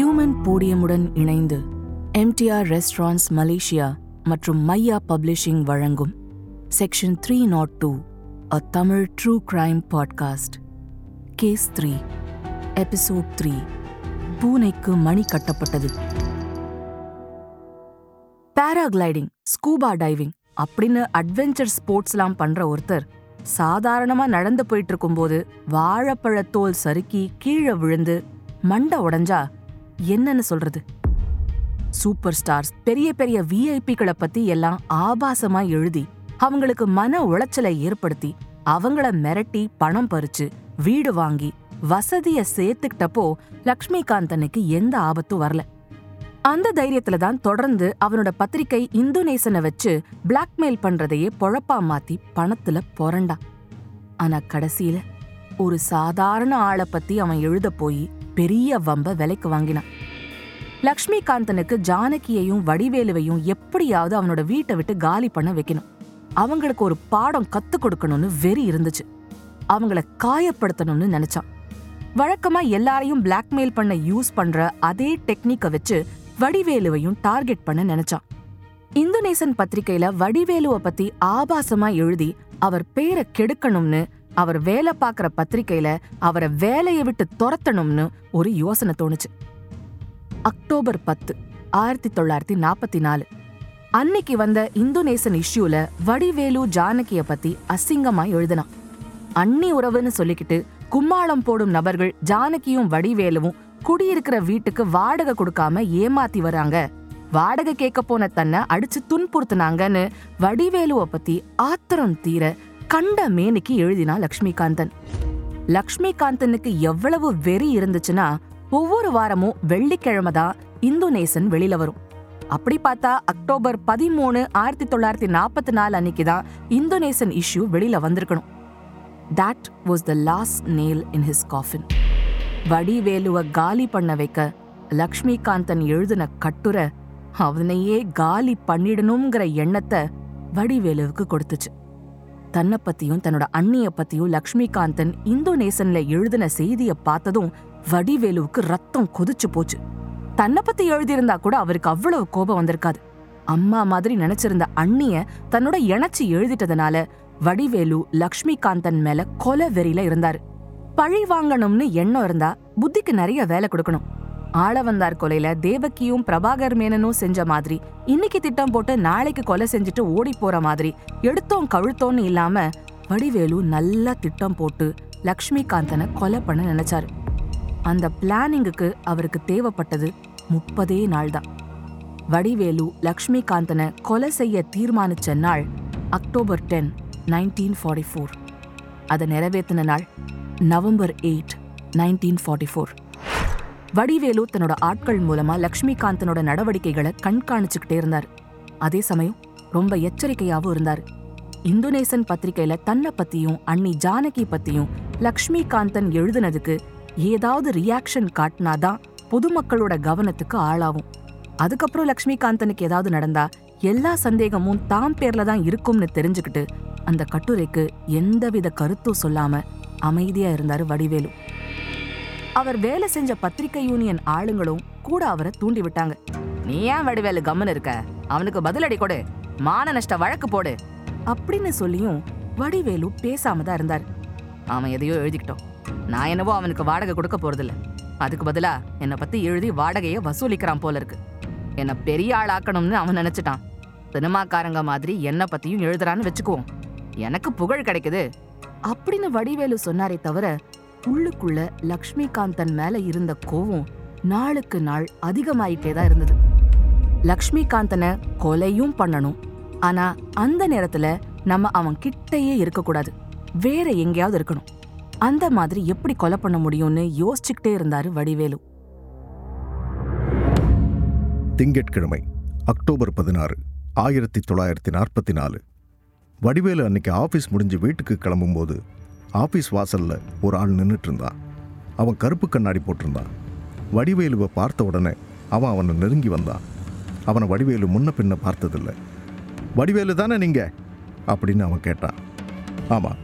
Human போடியமுடன் இணைந்து MTR restaurants Malaysia மற்றும் மையா பப்ளிஷிங் வழங்கும் section three nought two a Tamil true crime podcast. Case three episode three பூனைக்கு மணி கட்டப்பட்டது. பேராகிளைடிங் ஸ்கூபா டைவிங் அப்படின்னு அட்வென்ச்சர் ஸ்போர்ட்ஸ்லாம் பண்ற ஒருத்தர் சாதாரணமா நடந்து போயிட்டு இருக்கும்போது வாழைப்பழத்தோல் சறுக்கி கீழே விழுந்து மண்டை உடைஞ்சா என்னன்னு சொல்றது? சூப்பர் ஸ்டார்ஸ் பெரிய பெரிய விஐபிகளை பத்தி எல்லாம் ஆபாசமா எழுதி அவங்களுக்கு மன உளைச்சலை ஏற்படுத்தி அவங்கள மிரட்டி பணம் பறிச்சு வீடு வாங்கி வசதிய சேர்த்துக்கிட்டப்போ லக்ஷ்மிகாந்தனுக்கு எந்த ஆபத்தும் வரல. அந்த தைரியத்துல தான் தொடர்ந்து அவனோட பத்திரிக்கை இந்தோனேசனை வச்சு பிளாக்மெயில் பண்றதையே பொழப்பா மாத்தி பணத்துல புரண்டான். ஆனா கடைசியில ஒரு சாதாரண ஆளை பத்தி அவன் எழுத போய் பெரிய வம்ப விலைக்கு வாங்கினான். லக்ஷ்மிகாந்தனுக்கு ஜானகியையும் வடிவேலுவையும் எப்படியாவது அவனோட வீட்டை விட்டு காலி பண்ண வைக்கணும். அவங்களுக்கு ஒரு பாடம் கத்து கொடுக்கணும்னு வெறி இருந்துச்சு. அவங்கள காயப்படுத்தணும்னு நினைச்சான். வழக்கமா எல்லாரையும் பிளாக்மெயில் பண்ண யூஸ் பண்ற அதே டெக்னிக்கை வச்சு வடிவேலுவையும் டார்கெட் பண்ண நினைச்சான். இந்தோனேசன் பத்திரிகையில வடிவேலுவை பத்தி ஆபாசமா எழுதி அவர் பேரை கெடுக்கணும்னு அவர் வேலை பார்க்குற பத்திரிக்கையில அவரை வேலையை விட்டு துரத்தணும்னு ஒரு யோசனை தோணுச்சு. அக்டோபர் பத்து ஆயிரத்தி தொள்ளாயிரத்தி நாற்பத்தி நாலு. அன்னைக்கு வந்த இந்தோனேசன் இஷ்யூல வடிவேலு ஜானகிய பத்தி அசிங்கமா எழுதினான். அண்ணி உறவுன்னு சொல்லிக்கிட்டு கும்மாளம் போடும் நபர்கள் ஜானகியும் வடிவேலுவும் குடியிருக்கிற வீட்டுக்கு வாடகை கொடுக்காம ஏமாத்தி வராங்க. வாடகை கேட்க போன தன்னை அடிச்சு துன்புறுத்துனாங்கன்னு வடிவேலுவை பத்தி ஆத்திரம் தீர கண்ட மேனிக்கு எழுதினா லக்ஷ்மிகாந்தன். லக்ஷ்மிகாந்தனுக்கு எவ்வளவு வெறி இருந்துச்சுன்னா ஒவ்வொரு வாரமும் வெள்ளிக்கிழமை தான் இந்தோனேசன் வெளியில வரும். அப்படி பார்த்தா அக்டோபர் பதிமூணு ஆயிரத்தி தொள்ளாயிரத்தி நாற்பத்தி நாலு அன்னைக்கு தான் இந்தோனேசன் இஷ்யூ வெளியில வந்திருக்கணும். That was the last nail in his coffin வடிவேலுவ காலி பண்ண வைக்க லக்ஷ்மிகாந்தன் எழுதின கட்டுரை அவனையே காலி பண்ணிடணுங்கிற எண்ணத்தை வடிவேலுவுக்கு கொடுத்துச்சு. தன்னை பத்தியும் தன்னோட அண்ணிய பத்தியும் லக்ஷ்மிகாந்தன் இந்தோனேசன்ல எழுதின செய்திய பார்த்ததும் வடிவேலுவுக்கு ரத்தம் கொதிச்சு போச்சு. தன்னை பத்தி எழுதியிருந்தா கூட அவருக்கு அவ்வளவு கோபம் வந்திருக்காது. அம்மா மாதிரி நினைச்சிருந்த அண்ணிய தன்னோட இணைச்சு எழுதிட்டதுனால வடிவேலு லக்ஷ்மிகாந்தன் மேல கொலை வெறியில இருந்தாரு. பழி வாங்கணும்னு எண்ணம் இருந்தா புத்திக்கு நிறைய வேலை கொடுக்கணும். ஆளவந்தார் கொலையில தேவக்கியும் பிரபாகர் மேனனும் செஞ்ச மாதிரி. இன்னைக்கு திட்டம் போட்டு நாளைக்கு கொலை செஞ்சுட்டு ஓடி போற மாதிரி. எடுத்தோம் கழுத்தோன்னு இல்லாம வடிவேலு நல்லா திட்டம் போட்டு லக்ஷ்மிகாந்தனை கொலை பண்ண நினைச்சாரு. அந்த பிளானிங்குக்கு அவருக்கு தேவைப்பட்டது முப்பதே நாள் தான் வடிவேலு லக்ஷ்மிகாந்தனை கொலை செய்ய தீர்மானிச்ச நாள் October ten nineteen forty four. அதை நிறைவேற்றின நாள் November eight nineteen forty four. Vadivelu தன்னோட ஆட்கள் மூலமா லக்ஷ்மிகாந்தனோட நடவடிக்கைகளை கண்காணிச்சுக்கிட்டே இருந்தார். அதே சமயம் ரொம்ப எச்சரிக்கையாவும் இருந்தார். இந்தோனேசன் பத்திரிகையில தன்னை பத்தியும் அண்ணி ஜானகி பத்தியும் லக்ஷ்மிகாந்தன் எழுதுனதுக்கு ஏதாவது ரியாக்ஷன் காட்டினாதான் பொதுமக்களோட கவனத்துக்கு ஆளாகும். அதுக்கப்புறம் லக்ஷ்மிகாந்தனுக்கு ஏதாவது நடந்தா எல்லா சந்தேகமும் தாம் பேர்ல தான் இருக்கும்னு தெரிஞ்சுக்கிட்டு அந்த கட்டுரைக்கு எந்தவித கருத்தும் சொல்லாம அமைதியா இருந்தாரு வடிவேலு. அவர் வேலை செஞ்ச பத்திரிகை யூனியன் ஆளுங்களும் கூட அவரை தூண்டி விட்டாங்க. நீ ஏன் வடிவேலு கம்மன் இருக்க? அவனுக்கு பதிலடி கொடு. மான நஷ்ட வழக்கு போடு. அப்படின்னு சொல்லியும் வடிவேலு பேசாம தான் இருந்தார். அவன் எதையோ எழுதிக்கிட்டோம் நான் என்னவோ அவனுக்கு வாடகை கொடுக்க போறதில்ல. அதுக்கு பதிலா என்னை பத்தி எழுதி வாடகையை வசூலிக்கிறான் போல இருக்கு. என்ன பெரிய ஆள் ஆக்கணும்னு அவன் நினைச்சிட்டான். சினிமாக்காரங்க மாதிரி என்ன பத்தியும் எழுதுறான்னு வச்சுக்குவோம். எனக்கு புகழ் கிடைக்குது. அப்படின்னு வடிவேலு சொன்னாரே தவிர உள்ளுக்குள்ள லக்ஷ்மிகாந்தன் மேல இருந்த கோவம் நாளுக்கு நாள் அதிகமாயிட்டே தான் இருந்தது. லக்ஷ்மிகாந்தனை கொலையும் பண்ணணும். ஆனா அந்த நேரத்துல நம்ம அவன் கிட்டயே இருக்கக்கூடாது. வேற எங்கேயாவது இருக்கணும். அந்த மாதிரி எப்படி கொலை பண்ண முடியும்னு யோசிச்சுக்கிட்டே இருந்தாரு வடிவேலு. திங்கட்கிழமை அக்டோபர் பதினாறு ஆயிரத்தி தொள்ளாயிரத்தி நாற்பத்தி நாலு. வடிவேலு அன்னைக்கு ஆஃபீஸ் முடிஞ்சு வீட்டுக்கு கிளம்பும்போது ஆஃபீஸ் வாசலில் ஒரு ஆள் நின்றுட்டு இருந்தான் அவன் கருப்பு கண்ணாடி போட்டிருந்தான் வடிவேலுவை பார்த்த உடனே அவன் அவனை நெருங்கி வந்தான் அவனை வடிவேலு முன்ன பின்ன பார்த்ததில்லை. வடிவேலு தானே நீங்கள் அப்படின்னு அவன் கேட்டான் ஆமாம்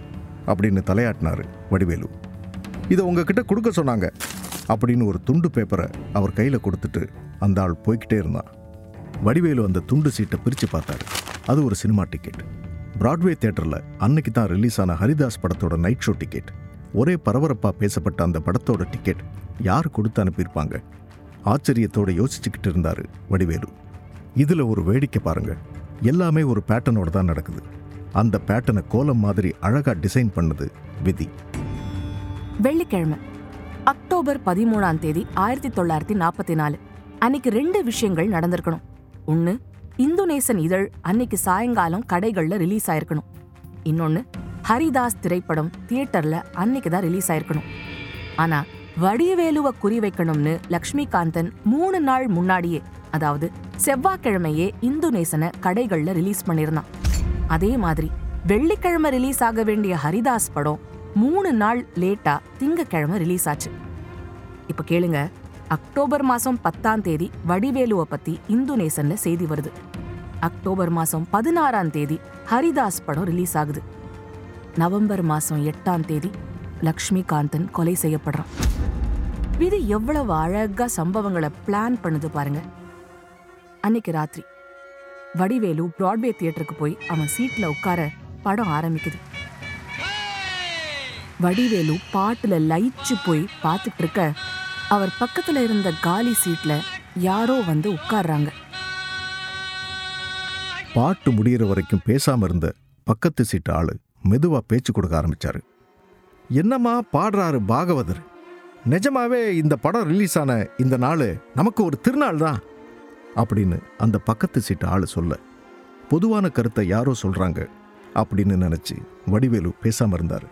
அப்படின்னு தலையாட்டினாரு வடிவேலு. இதை உங்ககிட்ட கொடுக்க சொன்னாங்க அப்படின்னு ஒரு துண்டு பேப்பரை அவர் கையில் கொடுத்துட்டு அந்த ஆள் போய்கிட்டே இருந்தான். வடிவேலு அந்த துண்டு சீட்டை பிரித்து பார்த்தாரு. அது ஒரு சினிமா டிக்கெட். பிராட்வே தேட்டரில் அன்னைக்கு தான் ரிலீஸ் ஆன ஹரிதாஸ் படத்தோட நைட் ஷோ டிக்கெட் ஒரே பரபரப்பாக பேசப்பட்ட அந்த படத்தோட டிக்கெட் யார் கொடுத்து அனுப்பியிருப்பாங்க? ஆச்சரியத்தோட யோசிச்சுக்கிட்டு இருந்தாரு வடிவேலு. இதில் ஒரு வேடிக்கை பாருங்க. எல்லாமே ஒரு பேட்டர்னோட தான் நடக்குது. அந்த பேட்டர்னை கோலம் மாதிரி அழகாக டிசைன் பண்ணது விதி. வெள்ளிக்கிழமை அக்டோபர் பதிமூணாம் தேதி ஆயிரத்தி தொள்ளாயிரத்தி நாற்பத்தி நாலு. அன்னைக்கு ரெண்டு விஷயங்கள் நடந்திருக்கணும். ஒன்று இந்தோனேசன் இதழ் அன்னைக்கு சாயங்காலம் கடைகளில் ரிலீஸ் ஆயிருக்கணும். இன்னொன்று ஹரிதாஸ் திரைப்படம் தியேட்டரில் அன்னைக்கு தான் ரிலீஸ் ஆயிருக்கணும். ஆனால் வடிவேலுவ குறி வைக்கணும்னு லக்ஷ்மிகாந்தன் மூணு நாள் முன்னாடியே அதாவது செவ்வாய்க்கிழமையே இந்துநேசனை கடைகளில் ரிலீஸ் பண்ணியிருந்தான் அதே மாதிரி வெள்ளிக்கிழமை ரிலீஸ் ஆக வேண்டிய ஹரிதாஸ் படம் மூணு நாள் லேட்டா திங்கக்கிழமை ரிலீஸ் ஆச்சு. இப்போ கேளுங்க அக்டோபர் மாதம் பத்தாம் தேதி வடிவேலுவை பற்றி இந்து நேசனில் செய்தி வருது. அக்டோபர் மாதம் பதினாறாம் தேதி ஹரிதாஸ் படம் ரிலீஸ் ஆகுது. நவம்பர் மாதம் எட்டாம் தேதி லக்ஷ்மிகாந்தன் கொலை செய்யப்படுறான். இது எவ்வளவு அழகாக சம்பவங்களை பிளான் பண்ணுது பாருங்க. அன்னைக்கு ராத்திரி வடிவேலு பிராட்வே தியேட்டருக்கு போய் அவன் சீட்டில் உட்கார படம் ஆரம்பிக்குது. வடிவேலு பாட்டில் லயிச்சு போய் பார்த்துட்டு இருக்க அவர் பக்கத்துல இருந்த காலி சீட்ல யாரோ வந்து உட்கார்றாங்க. பாட்டு முடியிற வரைக்கும் பேசாம இருந்த பக்கத்து சீட்டு ஆளு மெதுவா பேச்சு கொடுக்க ஆரம்பிச்சாரு. என்னம்மா பாடுறாரு பாகவதர்? நிஜமாவே இந்த படம் ரிலீஸ் ஆன இந்த நாள் நமக்கு ஒரு திருநாள் தான். அப்படின்னு அந்த பக்கத்து சீட்டு ஆளு சொல்ல பொதுவான கருத்தை யாரோ சொல்றாங்க அப்படின்னு நினைச்சு வடிவேலு பேசாம இருந்தாரு.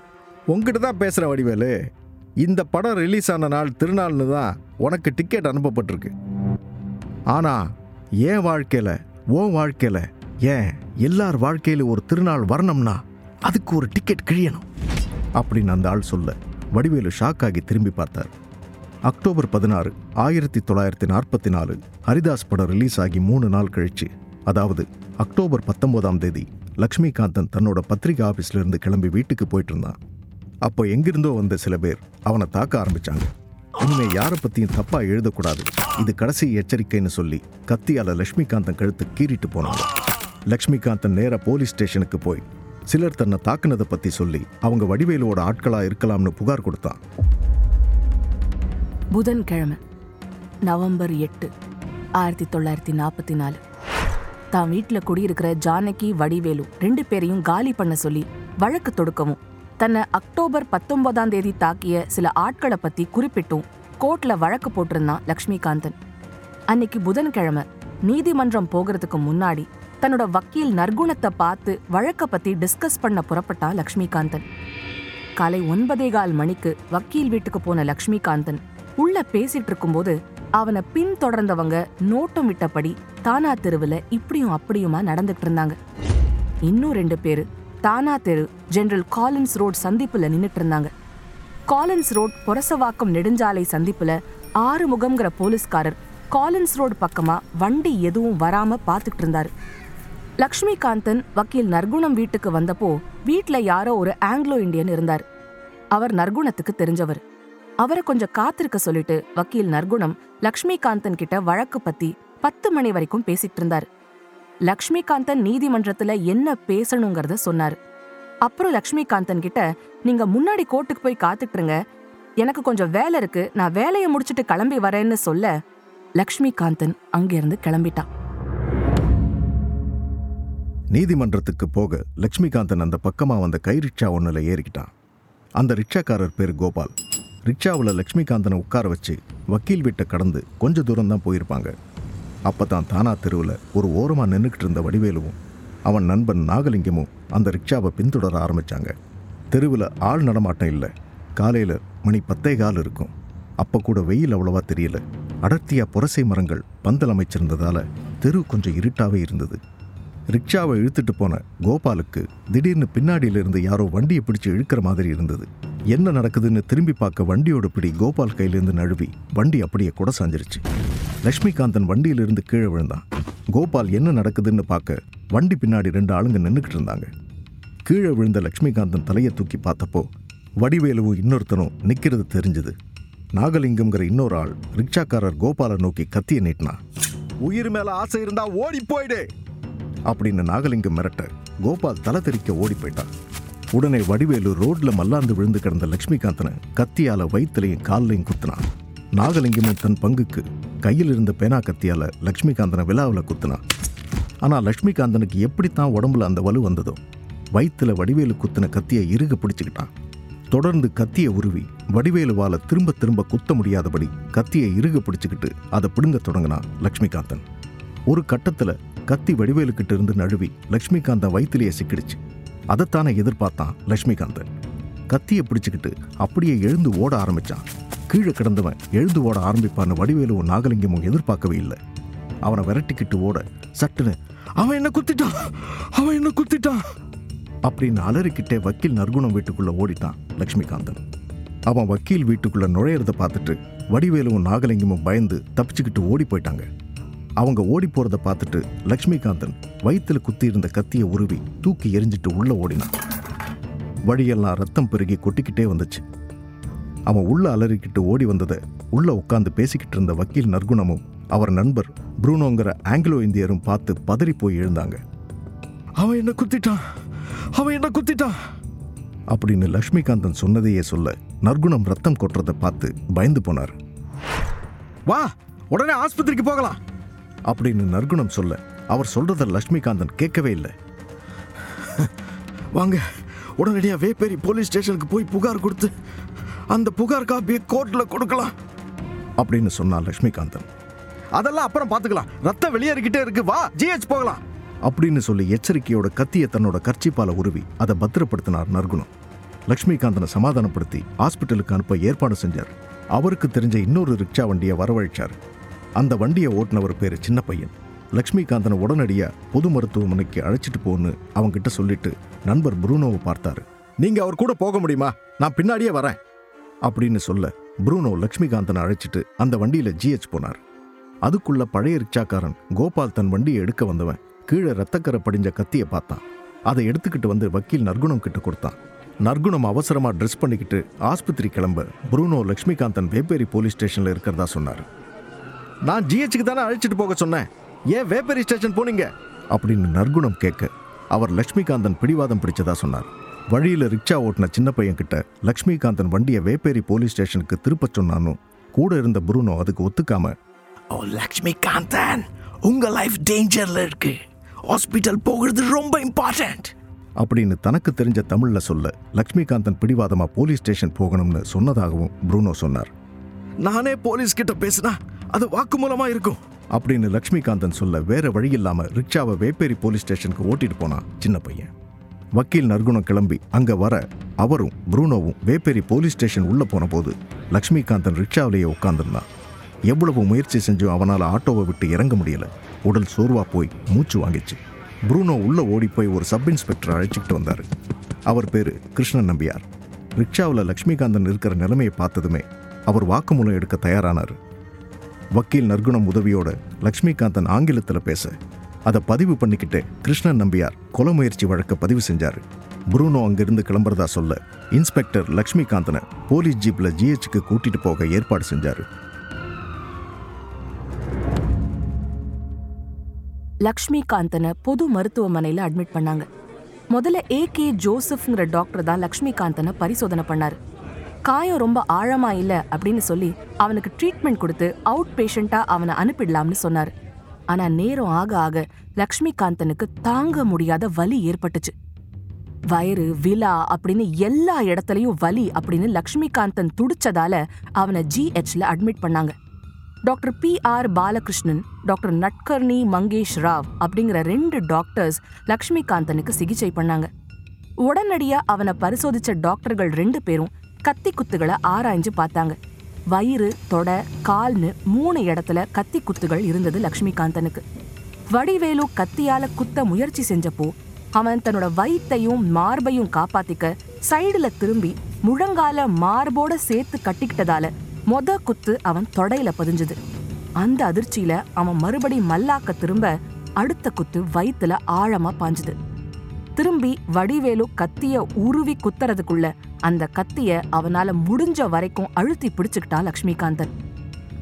உங்ககிட்ட தான் பேசுற வடிவேலு. இந்த படம் ரிலீஸ் ஆன நாள் திருநாள்னு தான் உனக்கு டிக்கெட் அனுப்பப்பட்டிருக்கு. ஆனா என் வாழ்க்கையில உன் வாழ்க்கையில ஏன் எல்லார் வாழ்க்கையில ஒரு திருநாள் வரணும்னா அதுக்கு ஒரு டிக்கெட் கிழியணும்? அப்படின்னு அந்த ஆள் சொல்ல வடிவேலு ஷாக் ஆகி திரும்பி பார்த்தார். அக்டோபர் பதினாறு ஆயிரத்தி தொள்ளாயிரத்தி நாற்பத்தி நாலு ஹரிதாஸ் படம் ரிலீஸ் ஆகி மூணு நாள் கழிச்சு அதாவது அக்டோபர் பத்தொன்பதாம் தேதி லக்ஷ்மிகாந்தன் தன்னோட பத்திரிகை ஆபீஸ்ல இருந்து கிளம்பி வீட்டுக்கு போயிட்டு இருந்தான். அப்போ எங்கிருந்தோ வந்த சில பேர் அவனை தாக்க ஆரம்பிச்சாங்க. இனிமே யாரை பத்தியும் தப்பா எழுதக்கூடாது. இது கடைசி எச்சரிக்கைன்னு சொல்லி கத்தியால லக்ஷ்மிகாந்தன் கழுத்து கீறிட்டு போனாங்க. லக்ஷ்மிகாந்தன் நேர போலீஸ் ஸ்டேஷனுக்கு போய் சிலர் தன்னை தாக்குனதை பத்தி சொல்லி அவங்க வடிவேலுவோட ஆட்களா இருக்கலாம்னு புகார் கொடுத்தான். புதன்கிழமை நவம்பர் எட்டு ஆயிரத்தி தொள்ளாயிரத்தி நாற்பத்தி நாலு தான் வீட்டில் குடியிருக்கிற ஜானகி வடிவேலு ரெண்டு பேரையும் காலி பண்ண சொல்லி வழக்கு தொடுக்கவும் தன்னை அக்டோபர் பத்தொன்பதாம் தேதி தாக்கிய சில ஆட்களை பத்தி குறிப்பிட்டும் கோர்ட்ல வழக்கு போட்டிருந்தான் லக்ஷ்மிகாந்தன். அன்னைக்கு புதன்கிழமை நீதிமன்றம் போகிறதுக்கு முன்னாடி தன்னோட வக்கீல் நற்குணத்தை பார்த்து வழக்கை பத்தி டிஸ்கஸ் பண்ண புறப்பட்டான் லக்ஷ்மிகாந்தன். காலை ஒன்பதே கால் மணிக்கு வக்கீல் வீட்டுக்கு போன லக்ஷ்மிகாந்தன் உள்ள பேசிட்டு இருக்கும்போது அவனை பின்தொடர்ந்தவங்க நோட்டம் விட்டபடி தானா தெருவில் இப்படியும் அப்படியுமா நடந்துட்டு இருந்தாங்க. இன்னும் ரெண்டு பேரு தானா தெரு ஜெனரல் காலின்ஸ் ரோட் சந்திப்பில் நின்றுட்டு இருந்தாங்க காலின்ஸ் ரோட் பொரசவாக்கம் நெடுஞ்சாலை சந்திப்புல ஆறுமுகம்ங்கிற போலீஸ்காரர் காலின்ஸ் ரோடு பக்கமாக வண்டி எதுவும் வராமல் பாத்துக்கிட்டு இருந்தாரு லக்ஷ்மிகாந்தன் வக்கீல் நற்குணம் வீட்டுக்கு வந்தப்போ வீட்டில் யாரோ ஒரு ஆங்கிலோ இண்டியன் இருந்தார். அவர் நற்குணத்துக்கு தெரிஞ்சவர். அவரை கொஞ்சம் காத்திருக்க சொல்லிட்டு வக்கீல் நற்குணம் லக்ஷ்மிகாந்தன் கிட்ட வழக்கு பத்தி பத்து மணி வரைக்கும் பேசிட்டு இருந்தார் லக்ஷ்மிகாந்தன் நீதிமன்றத்துல என்ன பேசணுங்கிறத சொன்னார். அப்புறம் லக்ஷ்மிகாந்தன் கிட்ட நீங்க முன்னாடி கோர்ட்டுக்கு போய் காத்துட்டுருங்க எனக்கு கொஞ்சம் வேலை இருக்கு. நான் வேலையை முடிச்சிட்டு கிளம்பி வரேன்னு சொல்ல லக்ஷ்மிகாந்தன் அங்கிருந்து கிளம்பிட்டான். நீதிமன்றத்துக்கு போக லக்ஷ்மிகாந்தன் அந்த பக்கமா வந்த கை ரிக்ஷா ஒன்றுல ஏறிக்கிட்டான். அந்த ரிக்ஷாக்காரர் பேர் கோபால். ரிக்ஷாவில் லக்ஷ்மிகாந்தனை உட்கார வச்சு வக்கீல் வீட்டை கடந்து கொஞ்ச தூரம் தான் போயிருப்பாங்க. அப்போ தான் தானா தெருவில் ஒரு ஓரமாக நின்றுக்கிட்டு இருந்த வடிவேலுவும் அவன் நண்பன் நாகலிங்கமும் அந்த ரிக்ஷாவை பின்தொடர ஆரம்பித்தாங்க தெருவில் ஆள் நடமாட்டம் இல்லை. காலையில் மணி பத்தே கால் இருக்கும். அப்போ கூட வெயில் அவ்வளவா தெரியல. அடர்த்தியாக புரசை மரங்கள் பந்தல் அமைச்சிருந்ததால் தெரு கொஞ்சம் இருட்டாகவே இருந்தது. ரிக்ஷாவை இழுத்துட்டு போன கோபாலுக்கு திடீர்னு பின்னாடியில இருந்து யாரோ வண்டியை பிடிச்சி இழுக்கிற மாதிரி இருந்தது. என்ன நடக்குதுன்னு திரும்பி பார்க்க வண்டியோட பிடி கோபால் கையிலேருந்து நழுவி வண்டி அப்படியே குட சாஞ்சிருச்சு. லக்ஷ்மிகாந்தன் வண்டியிலிருந்து கீழே விழுந்தான். கோபால் என்ன நடக்குதுன்னு பார்க்க வண்டி பின்னாடி ரெண்டு ஆளுங்க நின்றுக்கிட்டு இருந்தாங்க. கீழே விழுந்த லக்ஷ்மிகாந்தன் தலையை தூக்கி பார்த்தப்போ வடிவேலுவும் இன்னொருத்தனும் நிற்கிறது தெரிஞ்சுது. நாகலிங்கம்ங்கிற இன்னொரு ஆள் ரிக்ஷாக்காரர் கோபாலை நோக்கி கத்திய நீட்டினா உயிர் மேலே ஆசை இருந்தா ஓடி போயிடு! அப்படின்னு நாகலிங்கம் மிரட்ட கோபால் தலை தெறிக்க ஓடி போயிட்டான். உடனே வடிவேலு ரோட்ல மல்லாந்து விழுந்து கிடந்த லட்சுமிகாந்தனை கத்தியால வயிற்றுலையும் கால்லையும் குத்துனான் நாகலிங்கமும் தன் பங்குக்கு கையில் இருந்த பேனா கத்தியால லட்சுமிகாந்தனை விழாவில் குத்துனான் ஆனால் லக்ஷ்மிகாந்தனுக்கு எப்படித்தான் உடம்புல அந்த வலு வந்ததோ வயிற்றுல வடிவேலு குத்தின கத்தியை இறுக பிடிச்சிக்கிட்டான். தொடர்ந்து கத்தியை உருவி வடிவேலுவால திரும்ப திரும்ப குத்த முடியாதபடி கத்தியை இறுக பிடிச்சிக்கிட்டு அதை பிடுங்க தொடங்கினான் லக்ஷ்மிகாந்தன். ஒரு கட்டத்தில் கத்தி வடிவேலுக்கிட்ட இருந்து நழுவி லக்ஷ்மிகாந்தன் வயிற்றிலேயே சிக்கிடுச்சு. அதைத்தானே எதிர்பார்த்தான் லக்ஷ்மிகாந்தன். கத்தியை பிடிச்சிக்கிட்டு அப்படியே எழுந்து ஓட ஆரம்பிச்சான். கீழே கிடந்தவன் எழுந்து ஓட ஆரம்பிப்பான்னு வடிவேலுவும் நாகலிங்கமும் எதிர்பார்க்கவே இல்லை. அவனை விரட்டிக்கிட்டு ஓட. சட்டுன்னு அவன் என்ன குத்திட்டான் அவன் என்ன குத்திட்டான். அப்படின்னு அலறிக்கிட்டே வக்கீல் நற்குணம் வீட்டுக்குள்ளே ஓடிட்டான் லக்ஷ்மிகாந்தன். அவன் வக்கீல் வீட்டுக்குள்ளே நுழையிறத பார்த்துட்டு வடிவேலுவும் நாகலிங்கமும் பயந்து தப்பிச்சுக்கிட்டு ஓடி போயிட்டாங்க. அவங்க ஓடி போகிறத பார்த்துட்டு லக்ஷ்மிகாந்தன் வயிற்றில் குத்தி இருந்த கத்தியை உருவி தூக்கி எரிஞ்சிட்டு உள்ளே ஓடினான். வழியெல்லாம் ரத்தம் பெருகி கொட்டிக்கிட்டே வந்துச்சு. அவன் உள்ள அலறிக்கிட்டு ஓடி வந்ததை உள்ளே உட்காந்து பேசிக்கிட்டு இருந்த வக்கீல் நற்குணமும் அவர் நண்பர் ப்ரூனோங்கிற ஆங்கிலோ இந்தியரும் பார்த்து பதறி போய் எழுந்தாங்க. அவன் என்ன குத்திட்டான். அவன் என்ன குத்திட்டான். அப்படின்னு லட்சுமிகாந்தன் சொன்னதையே சொல்ல நற்குணம் ரத்தம் கொட்டுறதை பார்த்து பயந்து போனார். வா உடனே ஆஸ்பத்திரிக்கு போகலாம். அப்படின்னு நற்குணம் சொல்ல அவர் சொல்றத லட்சுமிகாந்தன் கேட்கவே இல்லை. வாங்க உடனடியாக வேப்பேரி போலீஸ் ஸ்டேஷனுக்கு போய் புகார் கொடுத்து அந்த புகார் காப்பியை கோர்ட்டில் கொடுக்கலாம். அப்படின்னு சொன்னான் லட்சுமிகாந்தன் அதெல்லாம் அப்புறம் பார்த்துக்கலாம். ரத்தம் வெளியேறிக்கிட்டே இருக்கு. வா ஜிஹெச் போகலாம். அப்படின்னு சொல்லி எச்சரிக்கையோட கத்தியை தன்னோட கர்ச்சிப்பால உருவி அதை பத்திரப்படுத்தினார் நற்குணம். லக்ஷ்மிகாந்தனை சமாதானப்படுத்தி ஹாஸ்பிட்டலுக்கு அனுப்ப ஏற்பாடு செஞ்சார். அவருக்கு தெரிஞ்ச இன்னொரு ரிக்ஷா வண்டியை வரவழைச்சார். அந்த வண்டியை ஓட்டுனவர் பேர் சின்ன பையன். லக்ஷ்மிகாந்தனை உடனடியாக பொது மருத்துவமனைக்கு அழைச்சிட்டு போன்னு அவங்கிட்ட சொல்லிட்டு நண்பர் புரூனோவை பார்த்தாரு. நீங்கள் அவர் கூட போக முடியுமா? நான் பின்னாடியே வரேன். அப்படின்னு சொல்ல புரூனோ லக்ஷ்மிகாந்தனை அழைச்சிட்டு அந்த வண்டியில் ஜிஹெச் போனார். அதுக்குள்ள பழைய ரிக்ஷாக்காரன் கோபால் தன் வண்டியை எடுக்க வந்தவன். கீழே ரத்தக்கரை படிஞ்ச கத்தியை பார்த்தான். அதை எடுத்துக்கிட்டு வந்து வக்கீல் நற்குணம் கிட்ட கொடுத்தான். நற்குணம் அவசரமா ட்ரெஸ் பண்ணிக்கிட்டு ஆஸ்பத்திரி கிளம்ப புரூனோ லக்ஷ்மிகாந்தன் வேப்பேரி போலீஸ் ஸ்டேஷன்ல இருக்கிறதா சொன்னார். நான் ஜிஹெச்சுக்கு தானே அழைச்சிட்டு போக சொன்னேன். ஏன் வேப்பேரி ஸ்டேஷன் போனீங்க? அப்படின்னு நற்குணம் கேட்க அவர் லக்ஷ்மிகாந்தன் பிடிவாதம் பிடிச்சதா சொன்னார். வழியில் ரிக்ஷா ஓட்டின சின்ன பையன் கிட்ட லக்ஷ்மிகாந்தன் வண்டியை வேப்பேரி போலீஸ் ஸ்டேஷனுக்கு திருப்ப சொன்னானும் கூட இருந்த புருனோ அதுக்கு ஒத்துக்காம ஓ லக்ஷ்மிகாந்தன் உங்க லைஃப் டேஞ்சர்ல இருக்கு. ஹாஸ்பிட்டல் போகிறது ரொம்ப இம்பார்ட்டன்ட் அப்படின்னு தனக்கு தெரிஞ்ச தமிழ்ல சொல்ல லட்சுமிகாந்தன் பிடிவாதமா போலீஸ் ஸ்டேஷன் போகணும்னு சொன்னதாகவும் புருனோ சொன்னார். நானே போலீஸ் கிட்ட பேசினா அது வாக்குமூலமா இருக்கும். அப்படின்னு லட்சுமிகாந்தன் சொல்ல வேற வழி இல்லாம ரிக்ஷாவை வேப்பேரி போலீஸ் ஸ்டேஷனுக்கு ஓட்டிட்டு போனான் சின்ன பையன். வக்கீல் நற்குணம் கிளம்பி அங்க வர அவரும் புரூனோவும் வேப்பேரி போலீஸ் ஸ்டேஷன் உள்ள போன போது லட்சுமிகாந்தன் ரிக்ஷாவிலேயே உட்கார்ந்திருந்தான். எவ்வளவு முயற்சி செஞ்சும் அவனால் ஆட்டோவை விட்டு இறங்க முடியல. உடல் சோர்வா போய் மூச்சு வாங்கிச்சு. புரூனோ உள்ள ஓடி போய் ஒரு சப் இன்ஸ்பெக்டர் அழைச்சிக்கிட்டு வந்தார். அவர் பேரு கிருஷ்ணன் நம்பியார். ரிக்ஷாவில் லக்ஷ்மிகாந்தன் இருக்கிற நிலைமையை பார்த்ததுமே அவர் வாக்குமூலம் எடுக்க தயாரானார். வக்கீல் நற்குணம் உதவியோட லக்ஷ்மிகாந்தன் ஆங்கிலத்தில் பேச அதை பதிவு பண்ணிக்கிட்டு கிருஷ்ணன் நம்பியார் கொலை முயற்சி வழக்க பதிவு செஞ்சாரு. புரூனோ அங்கிருந்து கிளம்புறதா சொல்ல இன்ஸ்பெக்டர் லக்ஷ்மிகாந்தனை போலீஸ் ஜீப்ல ஜிஹெச்சுக்கு கூட்டிட்டு போக ஏற்பாடு செஞ்சாரு. லக்ஷ்மிகாந்தனை பொது மருத்துவமனையில் அட்மிட் பண்ணாங்க. முதல்ல ஏ கே ஜோசப்ங்கிற டாக்டர் தான் லக்ஷ்மிகாந்தனை பரிசோதனை பண்ணார். காயம் ரொம்ப ஆழமா இல்லை அப்படின்னு சொல்லி அவனுக்கு ட்ரீட்மெண்ட் கொடுத்து அவுட் பேஷண்ட்டாக அவனை அனுப்பிடலாம்னு சொன்னார். ஆனால் நேரம் ஆக ஆக லக்ஷ்மிகாந்தனுக்கு தாங்க முடியாத வலி ஏற்பட்டுச்சு. வயிறு விலா அப்படின்னு எல்லா இடத்துலையும் வலி அப்படின்னு லக்ஷ்மிகாந்தன் துடிச்சதால அவனை ஜிஹெச்ல அட்மிட் பண்ணாங்க. Doctor P R Balakrishnan doctor Nadkarni Mangesh Rao அப்படிங்கிற ரெண்டு டாக்டர்ஸ் லக்ஷ்மிகாந்தனுக்கு சிகிச்சை பண்ணாங்க. உடனடியா அவனை பரிசோதிச்ச டாக்டர்கள் ரெண்டு பேரும் கத்தி குத்துகளை ஆராய்ஞ்சு பார்த்தாங்க. வயிறு தொடை கால்னு மூணு இடத்துல கத்தி குத்துகள் இருந்தது லக்ஷ்மிகாந்தனுக்கு. வடிவேலு கத்தியால குத்த முயற்சி செஞ்சப்போ அவன் தன்னோட வயிற்றையும் மார்பையும் காப்பாத்திக்க சைடுல திரும்பி முழங்கால மார்போட சேர்த்து கட்டிக்கிட்டதால மொத குத்து அவன் தொடையில பதிஞ்சுது. அந்த அதிர்ச்சியில அவன் மறுபடி மல்லாக்க திரும்ப அடுத்த குத்து வயிற்றுல ஆழமா பாஞ்சுது. திரும்பி வடிவேலு கத்திய உருவி குத்துறதுக்குள்ள அந்த கத்திய அவனால முடிஞ்ச வரைக்கும் அழுத்தி பிடிச்சுக்கிட்டான் லக்ஷ்மிகாந்தன்.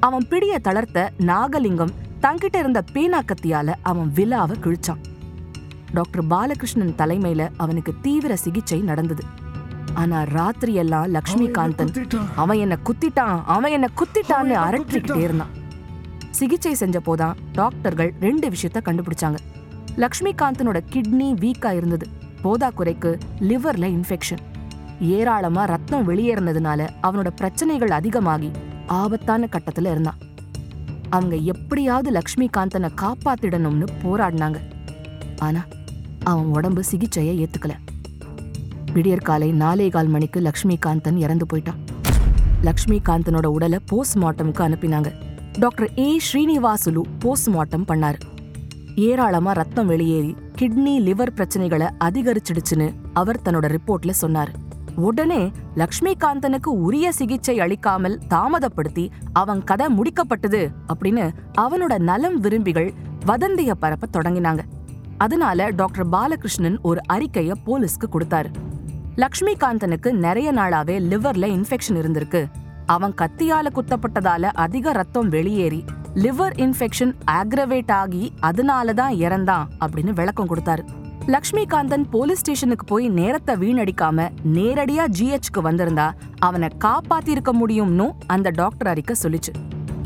அவன் பிடிய தளர்த்த நாகலிங்கம் தங்கிட்ட இருந்த பேனா கத்தியால அவன் விழாவை கிழிச்சான். டாக்டர் பாலகிருஷ்ணன் தலைமையில அவனுக்கு தீவிர சிகிச்சை நடந்தது. ஆனா ராத்திரி எல்லாம் லக்ஷ்மிகாந்தன். அவன் என்ன குத்திட்டான். அவன் என்ன குத்திட்டான்னு அரற்றிக்கிட்டே இருந்தான் சிகிச்சை செஞ்ச போதான் டாக்டர்கள் ரெண்டு விஷயத்த கண்டுபிடிச்சாங்க. லக்ஷ்மிகாந்தனோட கிட்னி வீக்கா இருந்தது. போதா குறைக்கு லிவர்ல இன்ஃபெக்ஷன். ஏராளமா ரத்தம் வெளியேறினதுனால அவனோட பிரச்சனைகள் அதிகமாகி ஆபத்தான கட்டத்துல இருந்தான். அவங்க எப்படியாவது லக்ஷ்மிகாந்தனை காப்பாத்திடணும்னு போராடினாங்க. ஆனா அவன் உடம்பு சிகிச்சையை ஏத்துக்கல. விடியற்காலை நாலே கால் மணிக்கு லக்ஷ்மிகாந்தன் இறந்து போயிட்டான். லக்ஷ்மிகாந்தனோட உடலை போஸ்ட்மார்ட்டமுக்கு அனுப்பினாங்க. டாக்டர் ஏ ஸ்ரீனிவாசுலு போஸ்ட்மார்ட்டம் பண்ணார். ஏராளமா ரத்தம் வெளியேறி கிட்னி லிவர் பிரச்சனைகளை அதிகரிச்சிடுச்சுன்னு அவர் தன்னோட ரிப்போர்ட்ல சொன்னார். உடனே லக்ஷ்மிகாந்தனுக்கு உரிய சிகிச்சை அளிக்காமல் தாமதப்படுத்தி அவன் கதை முடிக்கப்பட்டது அப்படின்னு அவனோட நலம் விரும்பிகள் வதந்திய பரப்ப தொடங்கினாங்க. அதனால டாக்டர் பாலகிருஷ்ணன் ஒரு அறிக்கைய போலீஸ்க்கு கொடுத்தாரு. லக்ஷ்மிகாந்தனுக்கு நிறைய நாளாவே லிவர்ல இன்ஃபெக்ஷன் இருந்திருக்கு. அவன் கத்தியால குத்தப்பட்டதால அதிக ரத்தம் வெளியேறி லிவர் இன்ஃபெக்ஷன் ஆக்ரவேட் ஆகி அதனால தான் இறந்தான் அப்படின்னு விளக்கம் கொடுத்தாரு. லக்ஷ்மிகாந்தன் போலீஸ் ஸ்டேஷனுக்கு போய் நேரத்தை வீணடிக்காம நேரடியா ஜிஹெச்க்கு வந்திருந்தா அவனை காப்பாத்திருக்க முடியும்னு அந்த டாக்டர் அறிக்கை சொல்லிச்சு.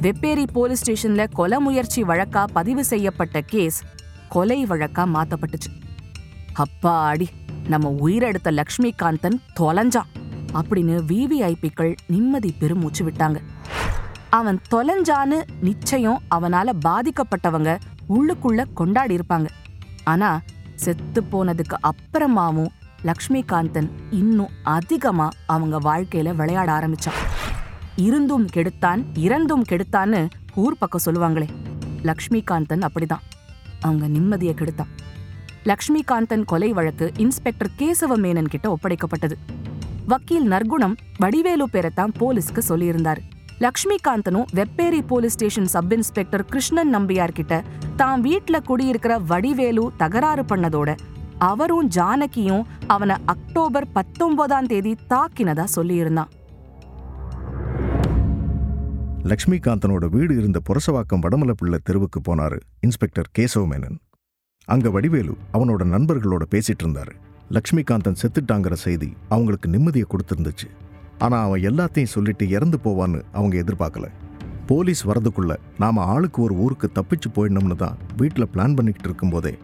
வெப்பேரி போலீஸ் ஸ்டேஷன்ல கொலை முயற்சி வழக்கா பதிவு செய்யப்பட்ட கேஸ் கொலை வழக்கா மாத்தப்பட்டுச்சு. அப்பாடி! நம்ம உயிரெடுத்த லக்ஷ்மிகாந்தன் தொலைஞ்சான் அப்படின்னு விவிஐபிக்கள் நிம்மதி பெருமூச்சு விட்டாங்க. அவன் தொலைஞ்சான்னு நிச்சயம் அவனால பாதிக்கப்பட்டவங்க உள்ளுக்குள்ள கொண்டாடி இருப்பாங்க. ஆனா செத்து போனதுக்கு அப்புறமாவும் லக்ஷ்மிகாந்தன் இன்னும் அதிகமா அவங்க வாழ்க்கையில விளையாட ஆரம்பிச்சான். இருந்தும் கெடுத்தான் இறந்தும் கெடுத்தான்னு ஊர் பக்கம் சொல்லுவாங்களே. லக்ஷ்மிகாந்தன் அப்படிதான். அவங்க நிம்மதியை கெடுத்தான். லக்ஷ்மிகாந்தன் கொலை வழக்கு இன்ஸ்பெக்டர் கேசவமேனன் கிட்ட ஒப்படைக்கப்பட்டது. வக்கீல் நற்குணம் வடிவேலு பேரைத்தான் போலீஸ்க்கு சொல்லியிருந்தார். லக்ஷ்மிகாந்தனும் Vepery police station sub inspector Krishnan Nambiar கிட்ட தான் வீட்ல குடியிருக்கிற வடிவேலு தகராறு பண்ணதோட அவரும் ஜானகியும் அவனை அக்டோபர் பத்தொன்பதாம் தேதி தாக்கினதா சொல்லியிருந்தான். லக்ஷ்மிகாந்தனோட வீடு இருந்த புரசவாக்கம் வடமலப்பிள்ளை தெருவுக்கு போனாரு இன்ஸ்பெக்டர் கேசவமேனன். அங்க வடிவேலு அவனோட நண்பர்களோட பேசிட்டு இருந்தாரு. லக்ஷ்மிகாந்தன் செத்துட்டாங்கிற செய்தி அவங்களுக்கு நிம்மதியை கொடுத்துருந்துச்சு. ஆனா அவன் எல்லாத்தையும் சொல்லிட்டு இறந்து போவான்னு அவங்க எதிர்பார்க்கல. போலீஸ் வரதுக்குள்ள நாம ஆளுக்கு ஒரு ஊருக்கு தப்பிச்சு போயிடணும்னு தான் வீட்டில் பிளான் பண்ணிக்கிட்டு இருக்கும்போதே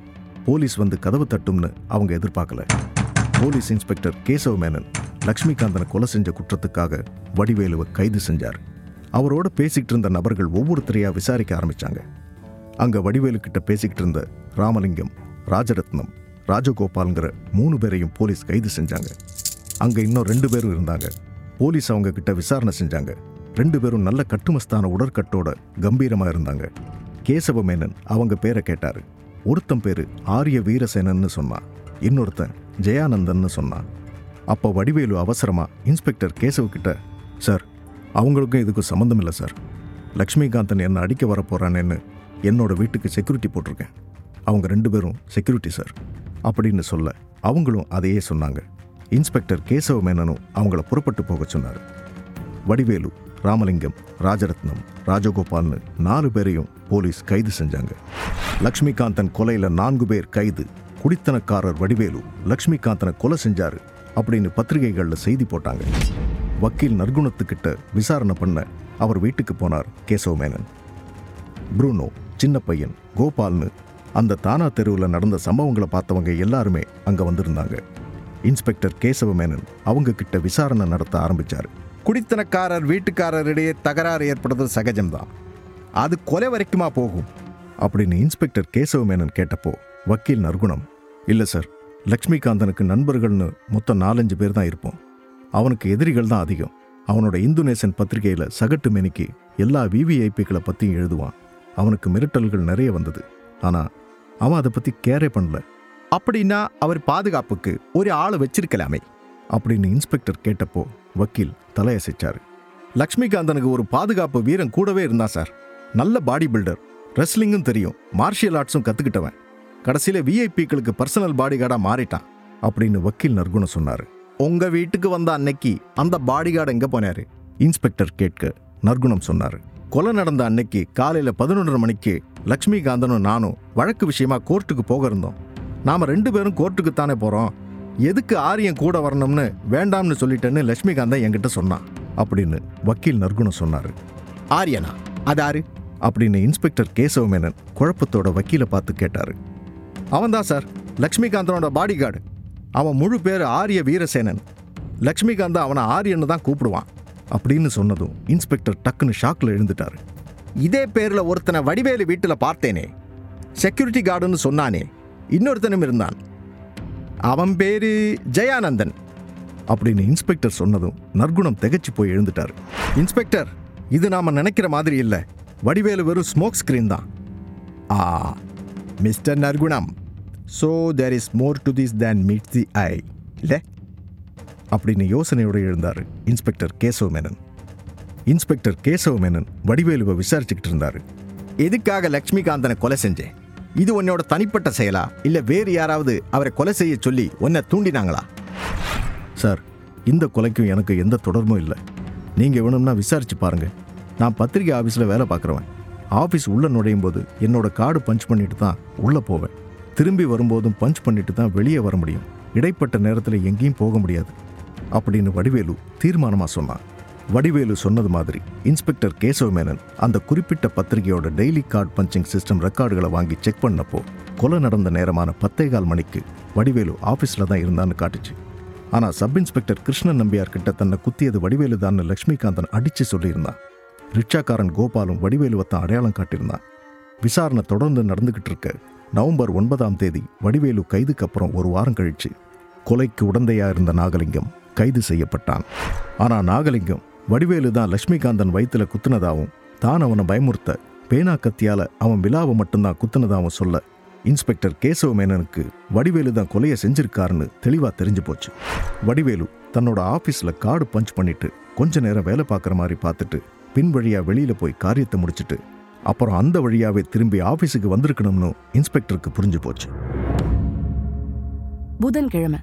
போலீஸ் வந்து கதவு தட்டும்னு அவங்க எதிர்பார்க்கல. போலீஸ் இன்ஸ்பெக்டர் கேசவ மேனன் லக்ஷ்மிகாந்தனை கொலை செஞ்ச குற்றத்துக்காக வடிவேலுவை கைது செஞ்சார். அவரோட பேசிக்கிட்டு இருந்த நபர்கள் ஒவ்வொருத்தரையா விசாரிக்க ஆரம்பிச்சாங்க. அங்க வடிவேலு கிட்ட பேசிக்கிட்டு இருந்த ராமலிங்கம் ராஜரத்னம் ராஜகோபாலுங்கிற மூணு பேரையும் போலீஸ் கைது செஞ்சாங்க. அங்க இன்னும் ரெண்டு பேரும் இருந்தாங்க. போலீஸ் அவங்க கிட்ட விசாரணை செஞ்சாங்க. ரெண்டு பேரும் நல்ல கட்டுமஸ்தான உடற்கட்டோட கம்பீரமா இருந்தாங்க. கேசவ மேனன் அவங்க பேரை கேட்டாரு. ஒருத்தன் பேரு ஆரிய வீரசேனன்னு சொன்னான் இன்னொருத்தன் ஜெயானந்தன்னு சொன்னான் அப்போ வடிவேலு அவசரமா இன்ஸ்பெக்டர் கேசவ கிட்ட சார் அவங்களுக்கும் இதுக்கும் சம்மந்தம் இல்லை சார். லக்ஷ்மிகாந்தன் என்ன அடிக்க வர என்னோட வீட்டுக்கு செக்யூரிட்டி போட்டிருக்கேன். அவங்க ரெண்டு பேரும் செக்யூரிட்டி சார் அப்படின்னு சொல்ல அவங்களும் அதையே சொன்னாங்க. இன்ஸ்பெக்டர் கேசவ மேனனும் அவங்கள புறப்பட்டு போக சொன்னார். வடிவேலு ராமலிங்கம் ராஜரத்னம் ராஜகோபால்னு நாலு பேரையும் போலீஸ் கைது செஞ்சாங்க. லக்ஷ்மிகாந்தன் கொலையில் நான்கு பேர் கைது. குடித்தனக்காரர் வடிவேலு லக்ஷ்மிகாந்தனை கொலை செஞ்சாரு அப்படின்னு பத்திரிகைகளில் செய்தி போட்டாங்க. வக்கீல் நற்குணத்துக்கிட்ட விசாரணை பண்ண அவர் வீட்டுக்கு போனார் கேசவ மேனன் ப்ரூனோ சின்ன பையன் கோபால்னு அந்த தானா தெருவில் நடந்த சம்பவங்களை பார்த்தவங்க எல்லாருமே அங்கே வந்திருந்தாங்க. இன்ஸ்பெக்டர் கேசவ மேனன் அவங்க கிட்ட விசாரணை நடத்த ஆரம்பித்தார் குடித்தனக்காரர் வீட்டுக்காரரிடையே தகராறு ஏற்படுறது சகஜம்தான். அது கொலை வரைக்குமா போகும்? அப்படின்னு இன்ஸ்பெக்டர் கேசவ மேனன் கேட்டப்போ வக்கீல் நற்குணம் இல்லை சார் லக்ஷ்மிகாந்தனுக்கு நண்பர்கள்னு மொத்தம் நாலஞ்சு பேர் தான் இருப்போம். அவனுக்கு எதிரிகள் தான் அதிகம். அவனோட இந்துநேசன் பத்திரிகையில் சகட்டு மெனிக்கு எல்லா விவிஐபிக்களை பற்றியும் எழுதுவான். அவனுக்கு மிரட்டல்கள் நிறைய வந்தது. ஆனால் அவன் அதை பற்றி கேரே பண்ணல. அப்படின்னா அவர் பாதுகாப்புக்கு ஒரு ஆளை வச்சிருக்கலாமே. அப்படின்னு இன்ஸ்பெக்டர் கேட்டப்போ வக்கீல் தலையசைச்சாரு. லக்ஷ்மிகாந்தனுக்கு ஒரு பாதுகாப்பு வீரன் கூடவே இருந்தான் சார். நல்ல பாடி பில்டர். ரெஸ்லிங்கும் தெரியும். மார்ஷியல் ஆர்ட்ஸும் கற்றுக்கிட்டவன் கடைசியில் விஐபிக்களுக்கு பர்சனல் பாடிகார்டாக மாறிட்டான் அப்படின்னு வக்கீல் நற்குணம் சொன்னார். உங்க வீட்டுக்கு வந்த அன்னைக்கு அந்த பாடிகார்டு எங்க போனாரு? இன்ஸ்பெக்டர் கேட்க நற்குணம் சொன்னார். கொலை நடந்த அன்னைக்கு காலையில் பதினொன்றரை மணிக்கு லக்ஷ்மிகாந்தனும் நானும் வழக்கு விஷயமா கோர்ட்டுக்கு போக இருந்தோம் நாம ரெண்டு பேரும் கோர்ட்டுக்கு தானே போறோம். எதுக்கு ஆரியம் கூட வரணும்னு வேண்டாம்னு சொல்லிட்டேன்னு லட்சுமிகாந்தன் என்கிட்ட சொன்னான். அப்படின்னு வக்கீல் நற்குணம் சொன்னாரு. ஆரியனா? அதாரு அப்படின்னு இன்ஸ்பெக்டர் கேசவ மேனன் குழப்பத்தோட வக்கீலை பார்த்து கேட்டாரு. அவன்தான் சார் லக்ஷ்மிகாந்தனோட பாடிகார்டு அவன் முழு பேர் ஆரிய வீரசேனன். லக்ஷ்மிகாந்த அவனை ஆரியன்னு தான் கூப்பிடுவான். அப்படின்னு சொன்னதும் இன்ஸ்பெக்டர் டக்குன்னு ஷாக்கில் எழுந்துட்டார். இதே பேரில் ஒருத்தனை வடிவேலு வீட்டில் பார்த்தேனே. செக்யூரிட்டி கார்டுன்னு சொன்னானே. இன்னொருத்தனும் இருந்தான். அவன் பேரு ஜெயானந்தன் அப்படின்னு இன்ஸ்பெக்டர் சொன்னதும் நற்குணம் திகைச்சு போய் எழுந்துட்டாரு. இன்ஸ்பெக்டர் இது நாம் நினைக்கிற மாதிரி இல்லை. வடிவேலு வெறும் ஸ்மோக் ஸ்க்ரீன் தான். ஆ mister Narkunam. So there is more to this than meet the eye இல்லை? அப்படின்னு யோசனையோடு எழுந்தார் இன்ஸ்பெக்டர் கேசவ மேனன். இன்ஸ்பெக்டர் கேசவ மேனன் வடிவேலுவை விசாரிச்சுக்கிட்டு இருந்தாரு. எதுக்காக லக்ஷ்மிகாந்தனை கொலை செஞ்சேன் இது உன்னோட தனிப்பட்ட செயலா? இல்ல வேறு யாராவது அவரை கொலை செய்ய சொல்லி உன்னை தூண்டினாங்களா? சார் இந்த கொலைக்கும் எனக்கு எந்த தொடர்பும் இல்லை. நீங்க வேணும்னா விசாரிச்சு பாருங்க. நான் பத்திரிகை ஆஃபீஸில் வேலை பார்க்குறவன். ஆஃபீஸ் உள்ள நுழையும் போது என்னோட கார்டு பஞ்ச் பண்ணிட்டு தான் உள்ள போவேன். திரும்பி வரும்போதும் பஞ்ச் பண்ணிட்டு தான் வெளியே வர முடியும். இடைப்பட்ட நேரத்தில் எங்கேயும் போக முடியாது. அப்படின்னு வடிவேலு தீர்மானமா சொன்னான். வடிவேலு சொன்னது மாதிரி இன்ஸ்பெக்டர் கேசவ மேனன் அந்த குறிப்பிட்ட பத்திரிகையோட டெய்லி கார்டு பஞ்சிங் சிஸ்டம் ரெக்கார்டுகளை வாங்கி செக் பண்ணப்போ கொலை நடந்த நேரமான பத்தே கால் மணிக்கு வடிவேலு ஆஃபீஸில் தான் இருந்தான்னு காட்டுச்சு. ஆனால் சப் இன்ஸ்பெக்டர் கிருஷ்ணன் நம்பியார் கிட்ட தன்னை குத்தியது வடிவேலு தான் லக்ஷ்மிகாந்தன் அடித்து சொல்லியிருந்தான். ரிக்ஷாக்காரன் கோபாலும் வடிவேலுவை தான் அடையாளம் காட்டியிருந்தான். விசாரணை தொடர்ந்து நடந்துகிட்டு இருக்க நவம்பர் ஒன்பதாம் தேதி வடிவேலு கைதுக்கு அப்புறம் ஒரு வாரம் கழிச்சு கொலைக்கு உடந்தையா இருந்த நாகலிங்கம் கைது செய்யப்பட்டான். ஆனால் நாகலிங்கம் வடிவேலு தான் லட்சுமிகாந்தன் வயித்துல குத்துனதாகவும் தான் அவனை பயமுறுத்த பேனா கத்தியால அவன் விழாவை மட்டும்தான் குத்துனதாகவும் சொல்ல இன்ஸ்பெக்டர் கேசவ மேனனுக்கு வடிவேலு தான் கொலையை செஞ்சிருக்காருன்னு தெளிவாக தெரிஞ்சு போச்சு. வடிவேலு தன்னோட ஆஃபீஸில் கார்டு பஞ்ச் பண்ணிட்டு கொஞ்ச நேரம் வேலை பார்க்குற மாதிரி பார்த்துட்டு பின் வழியாக வெளியில் போய் காரியத்தை முடிச்சுட்டு அப்புறம் அந்த வழியாவே திரும்பி ஆஃபீஸுக்கு வந்திருக்கணும்னு இன்ஸ்பெக்டருக்கு புரிஞ்சு போச்சு. புதன்கிழமை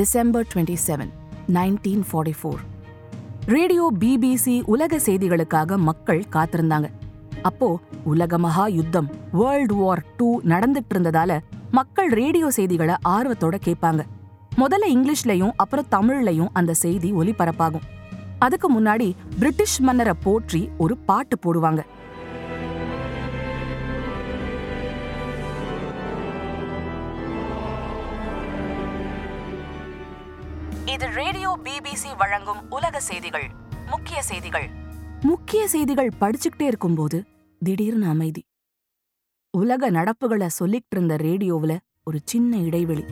December twenty seven. Nineteen forty four radio BBC உலக செய்திகளுக்காக மக்கள் காத்திருந்தாங்க. அப்போ உலக மகா யுத்தம் வேர்ல்ட் வார் டூ நடந்துட்டு இருந்ததால மக்கள் ரேடியோ செய்திகளை ஆர்வத்தோட கேட்பாங்க. முதல்ல இங்கிலீஷ்லயும் அப்புறம் தமிழ்லயும் அந்த செய்தி ஒலிபரப்பாகும். அதுக்கு முன்னாடி பிரிட்டிஷ் மன்னரை போற்றி ஒரு பாட்டு போடுவாங்க. இது ரேடியோ பிபிசி வழங்கும் உலக செய்திகள் முக்கிய செய்திகள். முக்கிய செய்திகள் படிச்சுக்கிட்டே இருக்கும்போது திடீர்னு அமைதி. உலக நடப்புகளை சொல்லிட்டு இருந்த ரேடியோவுல ஒரு சின்ன இடைவெளி.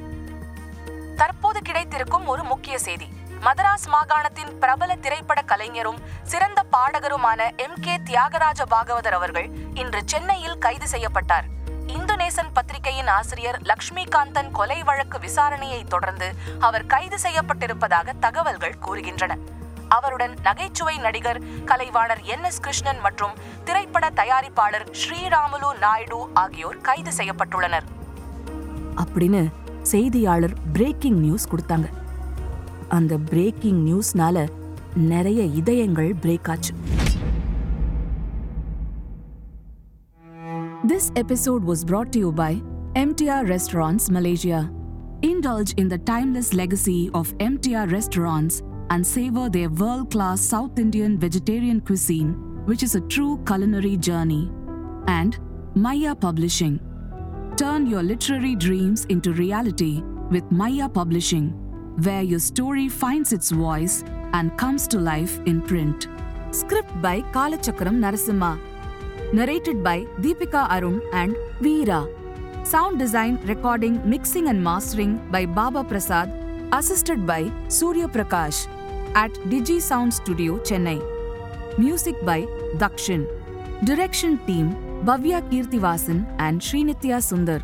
தற்போது கிடைத்திருக்கும் ஒரு முக்கிய செய்தி. மதராஸ் மாகாணத்தின் பிரபல திரைப்பட கலைஞரும் சிறந்த பாடகருமான எம் கே தியாகராஜ பாகவதர் அவர்கள் இன்று சென்னையில் கைது செய்யப்பட்டார். இந்தோனேசன் பத்திரிகையின் ஆசிரியர் லக்ஷ்மிகாந்தன் கொலை வழக்கு விசாரணையை தொடர்ந்து அவர் கைது செய்யப்பட்டிருப்பதாக தகவல்கள் கூறுகின்றன. அவருடன் நகைச்சுவை நடிகர் கலைவாணர் என் எஸ் கிருஷ்ணன் மற்றும் திரைப்பட தயாரிப்பாளர் ஸ்ரீராமுலு நாயுடு ஆகியோர் கைது செய்யப்பட்டுள்ளனர். அப்படின்னு செய்தியாளர் பிரேக்கிங் நியூஸ் கொடுத்தாங்க. அந்த பிரேக்கிங் நியூஸ்னால நிறைய இதயங்கள் பிரேக் ஆச்சு. This episode was brought to you by MTR Restaurants Malaysia. Indulge in the timeless legacy of MTR restaurants and savor their world class South Indian vegetarian cuisine, which is a true culinary journey. And Maya Publishing. Turn your literary dreams into reality with Maya Publishing, where your story finds its voice and comes to life in print. Script by Kalachakram Narasimha. Narrated by Deepika Arun and Veera. Sound design, recording, mixing, and mastering by Baba Prasad, assisted by Surya Prakash at Digi Sound Studio, Chennai. Music by Dakshin. Direction team Bhavya Kirtivasan and Srinitya Sundar.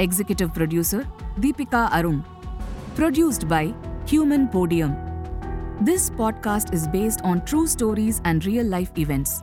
Executive producer Deepika Arun. Produced by Human Podium. This podcast is based on true stories and real life events.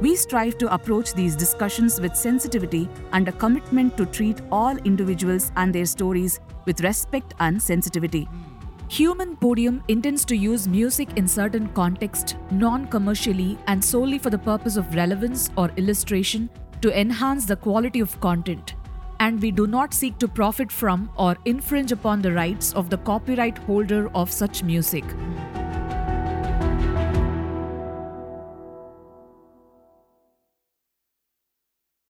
We strive to approach these discussions with sensitivity and a commitment to treat all individuals and their stories with respect and sensitivity. Human Podium intends to use music in certain context, non-commercially and solely for the purpose of relevance or illustration to enhance the quality of content. And we do not seek to profit from or infringe upon the rights of the copyright holder of such music.